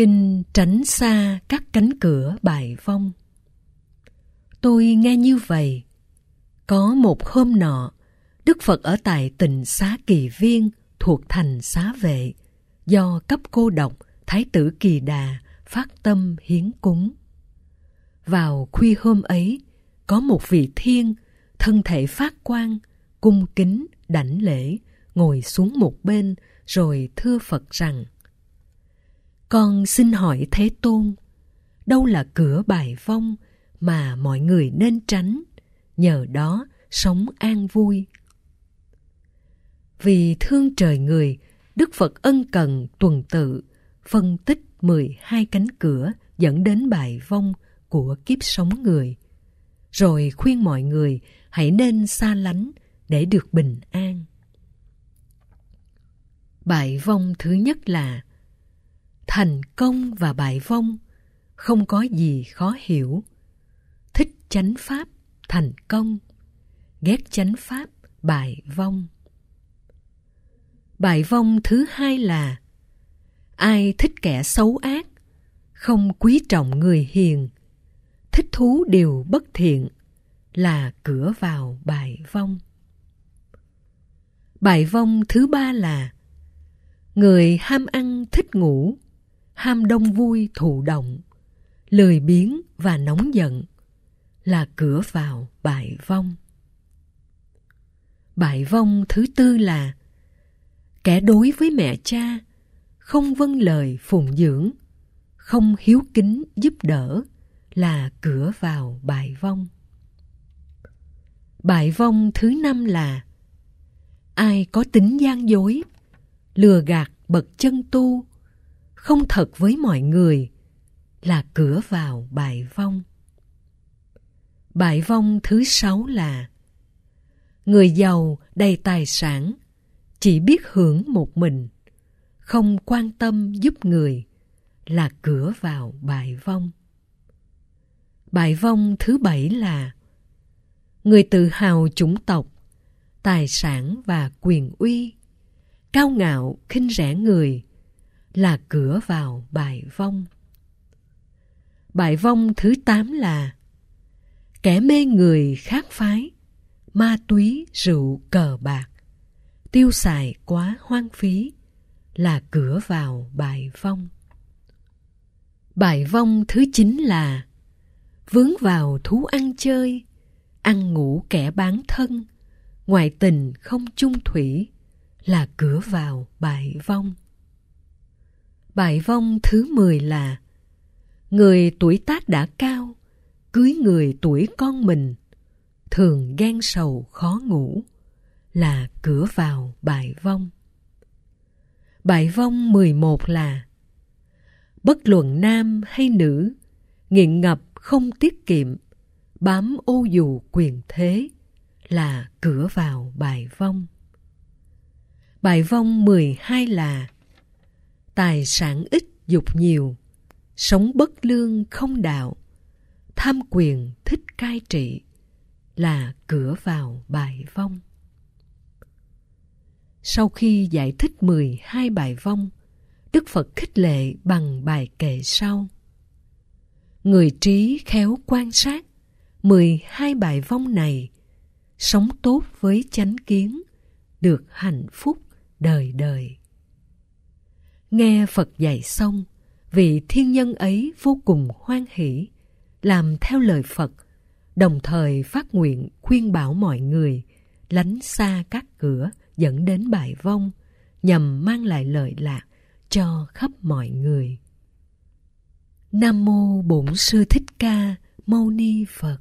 Kinh tránh xa các cánh cửa bài vong Tôi nghe như vậy Có một hôm nọ Đức Phật ở tại tỉnh Xá Kỳ Viên thuộc thành Xá Vệ do cấp cô độc Thái tử Kỳ Đà phát tâm hiến cúng. Vào khuya hôm ấy, có một vị thiên, thân thể phát quang, cung kính, đảnh lễ, ngồi xuống một bên rồi thưa Phật rằng con xin hỏi Thế Tôn, đâu là cửa bài vong mà mọi người nên tránh, nhờ đó sống an vui. Vì thương trời người, Đức Phật ân cần tuần tự, phân tích 12 cánh cửa dẫn đến bài vong của kiếp sống người. Rồi khuyên mọi người hãy nên xa lánh để được bình an. bài vong thứ nhất là thành công và bại vong không có gì khó hiểu. Thích chánh pháp thành công, ghét chánh pháp bại vong. Bại vong thứ hai là ai thích kẻ xấu ác, không quý trọng người hiền, thích thú điều bất thiện là cửa vào bại vong. Bại vong thứ ba là người ham ăn thích ngủ, ham đông vui thụ động, lười biếng và nóng giận là cửa vào bại vong. Bại vong thứ tư là kẻ đối với mẹ cha không vâng lời phụng dưỡng không hiếu kính giúp đỡ là cửa vào bại vong bại vong thứ năm là ai có tính gian dối lừa gạt bậc chân tu không thật với mọi người là cửa vào bại vong. Bại vong thứ sáu là, người giàu đầy tài sản chỉ biết hưởng một mình, không quan tâm giúp người là cửa vào bại vong. Bại vong thứ bảy là, người tự hào chủng tộc, tài sản và quyền uy, cao ngạo, khinh rẻ người là cửa vào bài vong Bài vong thứ tám là kẻ mê người khác phái ma túy rượu cờ bạc tiêu xài quá hoang phí là cửa vào bài vong. Bài vong thứ chín là vướng vào thú ăn chơi, ăn ngủ kẻ bán thân, ngoại tình không chung thủy là cửa vào bài vong. Bài vong thứ mười là người tuổi tác đã cao, cưới người tuổi con mình, thường ghen sầu khó ngủ là cửa vào bài vong. bài vong 11 là Bất luận nam hay nữ, nghiện ngập không tiết kiệm, bám ô dù quyền thế là cửa vào bài vong. Bài vong 12 là Tài sản ít dục nhiều, sống bất lương không đạo, tham quyền thích cai trị là cửa vào bài vong. Sau khi giải thích 12 bài vong, Đức Phật khích lệ bằng bài kệ sau. Người trí khéo quan sát 12 bài vong này, sống tốt với chánh kiến, được hạnh phúc đời đời. Nghe Phật dạy xong, vị thiên nhân ấy vô cùng hoan hỷ, làm theo lời Phật, đồng thời phát nguyện khuyên bảo mọi người lánh xa các cửa dẫn đến bại vong nhằm mang lại lợi lạc cho khắp mọi người. Nam mô Bổn sư Thích Ca Mâu Ni Phật.